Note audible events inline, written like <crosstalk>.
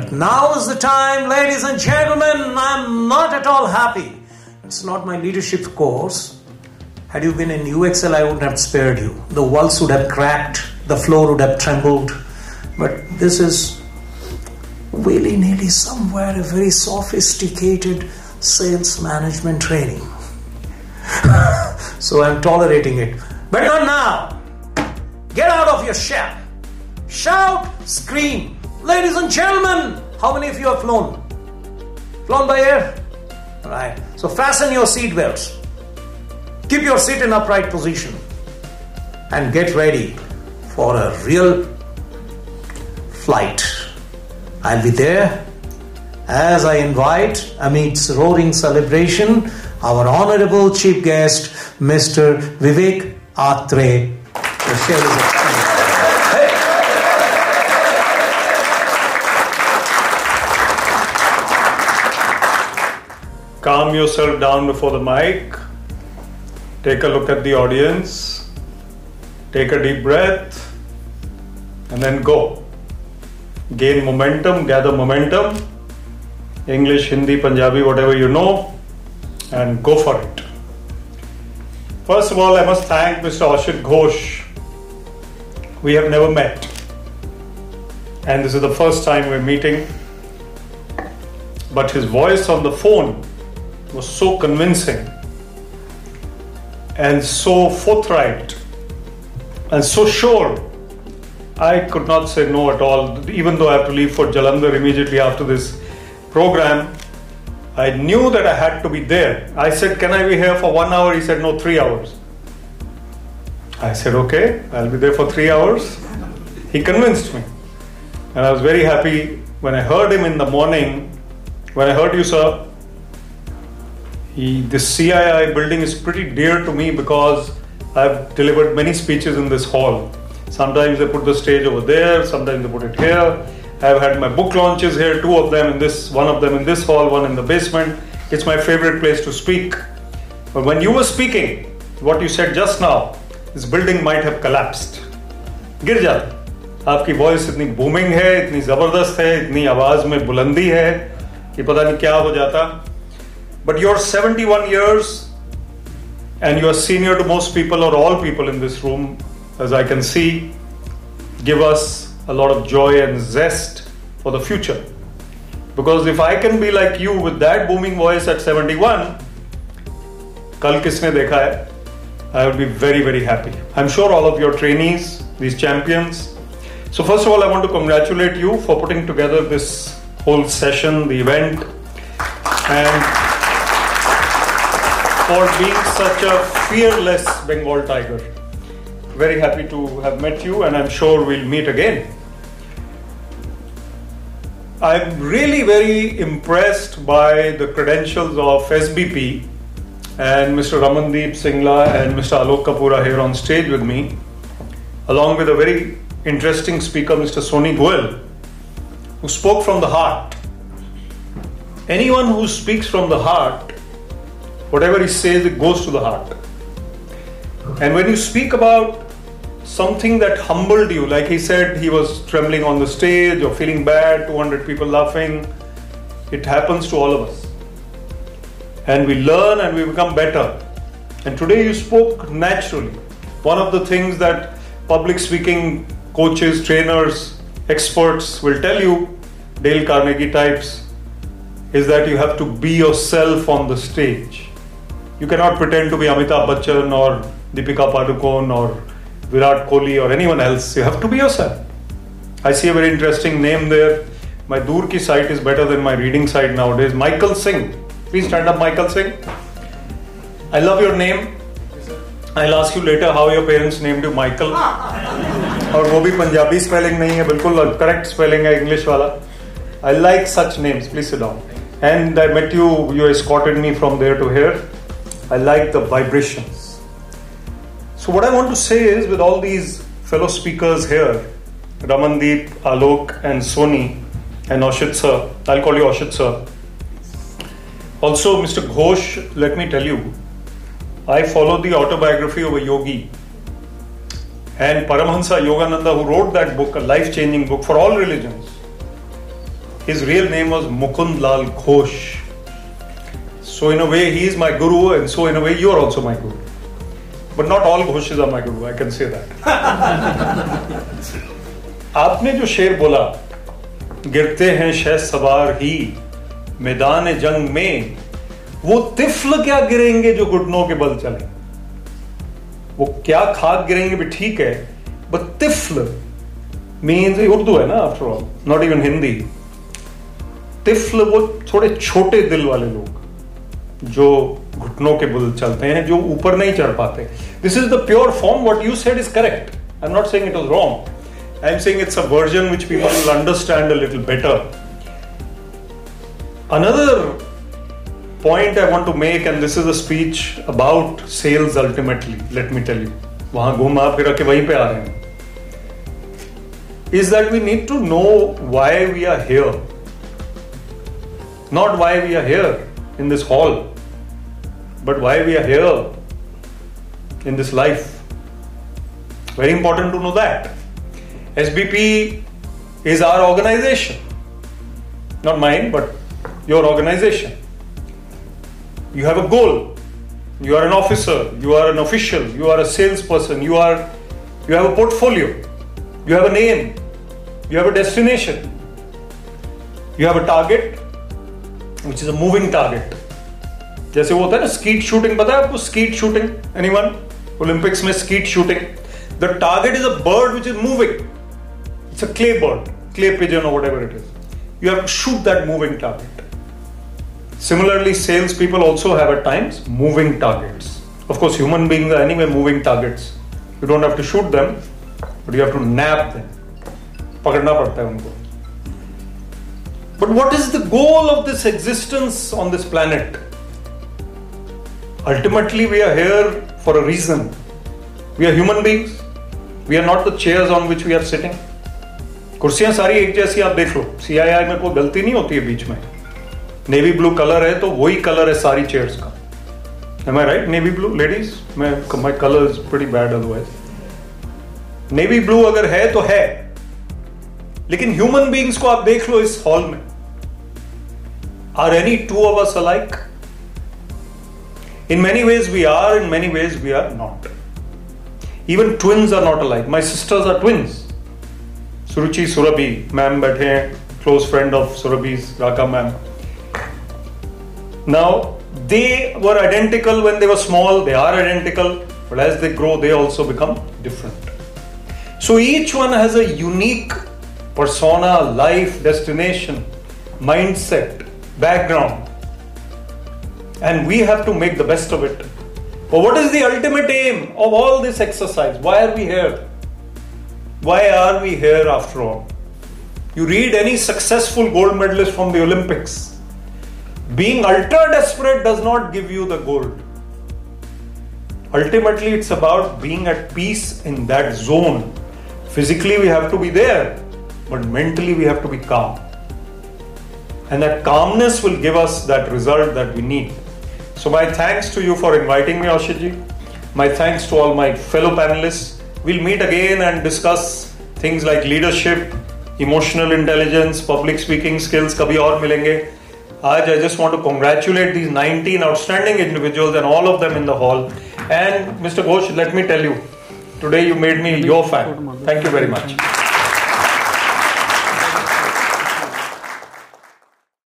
But now is the time, ladies and gentlemen. I'm not at all happy. It's not my leadership course. Had you been in UXL, I wouldn't have spared you. The walls would have cracked, the floor would have trembled. But this is willy nilly somewhere a very sophisticated sales management training. <laughs> so I'm tolerating it. But not now. Get out of your shell. Shout, scream. Ladies and gentlemen, how many of you have flown? Flown by air? Right. So fasten your seat belts. Keep your seat in upright position. And get ready for a real flight. I'll be there as I invite, amidst roaring celebration, our honorable chief guest, Mr. Vivek Atray. Calm yourself down before the mic. Take a look at the audience. Take a deep breath. And then go. Gain momentum, gather momentum. English, Hindi, Punjabi, whatever you know. And go for it. First of all, I must thank Mr. Ashit Ghosh. We have never met. And this is the first time we're meeting. But his voice on the phone was so convincing and so forthright and so sure. I could not say no at all, even though I have to leave for Jalandhar immediately after this program. I knew that I had to be there. I said, Can I be here for one hour? He said, No, three hours. I said, Okay, I'll be there for three hours. He convinced me. And I was very happy when I heard him in the morning. When I heard you, sir, he, this CII building is pretty dear to me because I've delivered many speeches in this hall. Sometimes they put the stage over there, sometimes they put it here. I've had my book launches here, two of them in this, one of them in this hall, one in the basement. It's my favorite place to speak. But when you were speaking, what you said just now, this building might have collapsed. गिर जाता आपकी voice इतनी booming है इतनी जबरदस्त है इतनी आवाज में बुलंदी है कि पता नहीं क्या हो जाता but you're 71 years and you are senior to most people or all people in this room, as I can see. Give us a lot of joy and zest for the future. Because if I can be like you with that booming voice at 71, kal kisne dekha hai, I will be very, very happy. I'm sure all of your trainees, these champions. So, first of all, I want to congratulate you for putting together this whole session, the event, and for being such a fearless Bengal tiger. Very happy to have met you, and I'm sure we'll meet again. I'm really very impressed by the credentials of SBP and Mr. Ramandeep Singla and Mr. Alok Kapura here on stage with me, along with a very interesting speaker, Mr. Soni Goel, who spoke from the heart. Anyone who speaks from the heart Whatever he says, it goes to the heart. And when you speak about something that humbled you, like he said, he was trembling on the stage or feeling bad, 200 people laughing, it happens to all of us. And we learn and we become better. And today you spoke naturally. One of the things that public speaking coaches, trainers, experts will tell you, Dale Carnegie types, is that you have to be yourself on the stage. You cannot pretend to be Amitabh Bachchan or Deepika Padukone or Virat Kohli or anyone else. You have to be yourself. I see a very interesting name there. My Dur ki site is better than my reading site nowadays. Michael Singh. Please stand up, Michael Singh. I love your name. I'll ask you later how your parents named you Michael. और वो भी Punjabi spelling नहीं है बिल्कुल correct spelling है English वाला I like such names please sit down and I met you you escorted me from there to here I like the vibrations. So, what I want to say is, with all these fellow speakers here, Ramandeep, Alok, and Soni, and Ashit sir, I'll call you Ashit sir. Also, Mr. Ghosh, let me tell you, I followed the autobiography of a yogi. And Paramahansa Yogananda, who wrote that book, a life changing book for all religions, his real name was Mukund Lal Ghosh. So, in a way, he is my guru, and so, in a way, you are also my guru. But not all Ghoshes are my guru, I can say that. <laughs> आपने जो शेर बोला गिरते हैं शह सवार ही मैदान जंग में वो तिफल क्या गिरेंगे जो घुटनों के बल चले वो क्या खाक गिरेंगे भी ठीक है बट तिफल मीन्स उर्दू है ना after all not even Hindi तिफल वो थोड़े छोटे दिल वाले लोग जो घुटनों के बुल चलते हैं, जो ऊपर नहीं चढ़ पाते। This is the pure form what you said is correct I am not saying it was wrong I am saying it's a version which people will understand little better another point I want to make and this is a speech about sales ultimately let me tell you वहाँ घूमा फिर के वहीं पे आ रहे हैं। Is that we need to know why we are here not why we are here in this hall but why we are here in this life. Very important to know that. SBP is our organization. Not mine, but your organization. You have a goal. You are an officer, you are an official, you are a salesperson, you are you have a portfolio, you have a name, you have a destination. You have a target, which is a moving target. जैसे वो होता है ना, skeet shooting, पता है आपको skeet shooting? Any one Olympics में skeet shooting. The target is a bird which is moving it's a clay bird clay pigeon whatever it is you have to shoot that moving target similarly sales people also have times moving targets of course human being anyway moving targets you don't have to shoot them but you have to nab them पकड़ना पड़ता है उनको। But what is the goal of this existence on this planet Ultimately, we are here for a reason. We are human beings. We are not the chairs on which we are sitting. कुर्सियाँ सारी एक जैसी आप देख लो CII में कोई गलती नहीं होती है बीच में नेवी ब्लू कलर है तो वही कलर है सारी चेयर्स का Am I right? Navy blue ladies मैं my colour is pretty bad otherwise navy blue अगर है तो है लेकिन ह्यूमन बींग्स को आप देख लो इस हॉल में are any two of us alike In many ways, we are, in many ways, we are not. Even twins are not alike. My sisters are twins. Suruchi Surabhi, ma'am, but here, close friend of Surabhi's, Raka ma'am. Now, they were identical when they were small, they are identical, but as they grow, they also become different. So each one has a unique persona, life, destination, mindset, background. And we have to make the best of it. But what is the ultimate aim of all this exercise? Why are we here? Why are we here after all? You read any successful gold medalist from the Olympics. Being ultra desperate does not give you the gold. Ultimately, it's about being at peace in that zone. Physically, we have to be there, but mentally we have to be calm. And that calmness will give us that result that we need. So, my thanks to you for inviting me, Ashiji. My thanks to all my fellow panelists. We'll meet again and discuss things like leadership, emotional intelligence, public speaking skills. Kabhi aur milenge. Aj, I just want to congratulate these 19 outstanding individuals and all of them in the hall. And Mr. Ghosh, let me tell you, today you made me your fan. Thank you very much.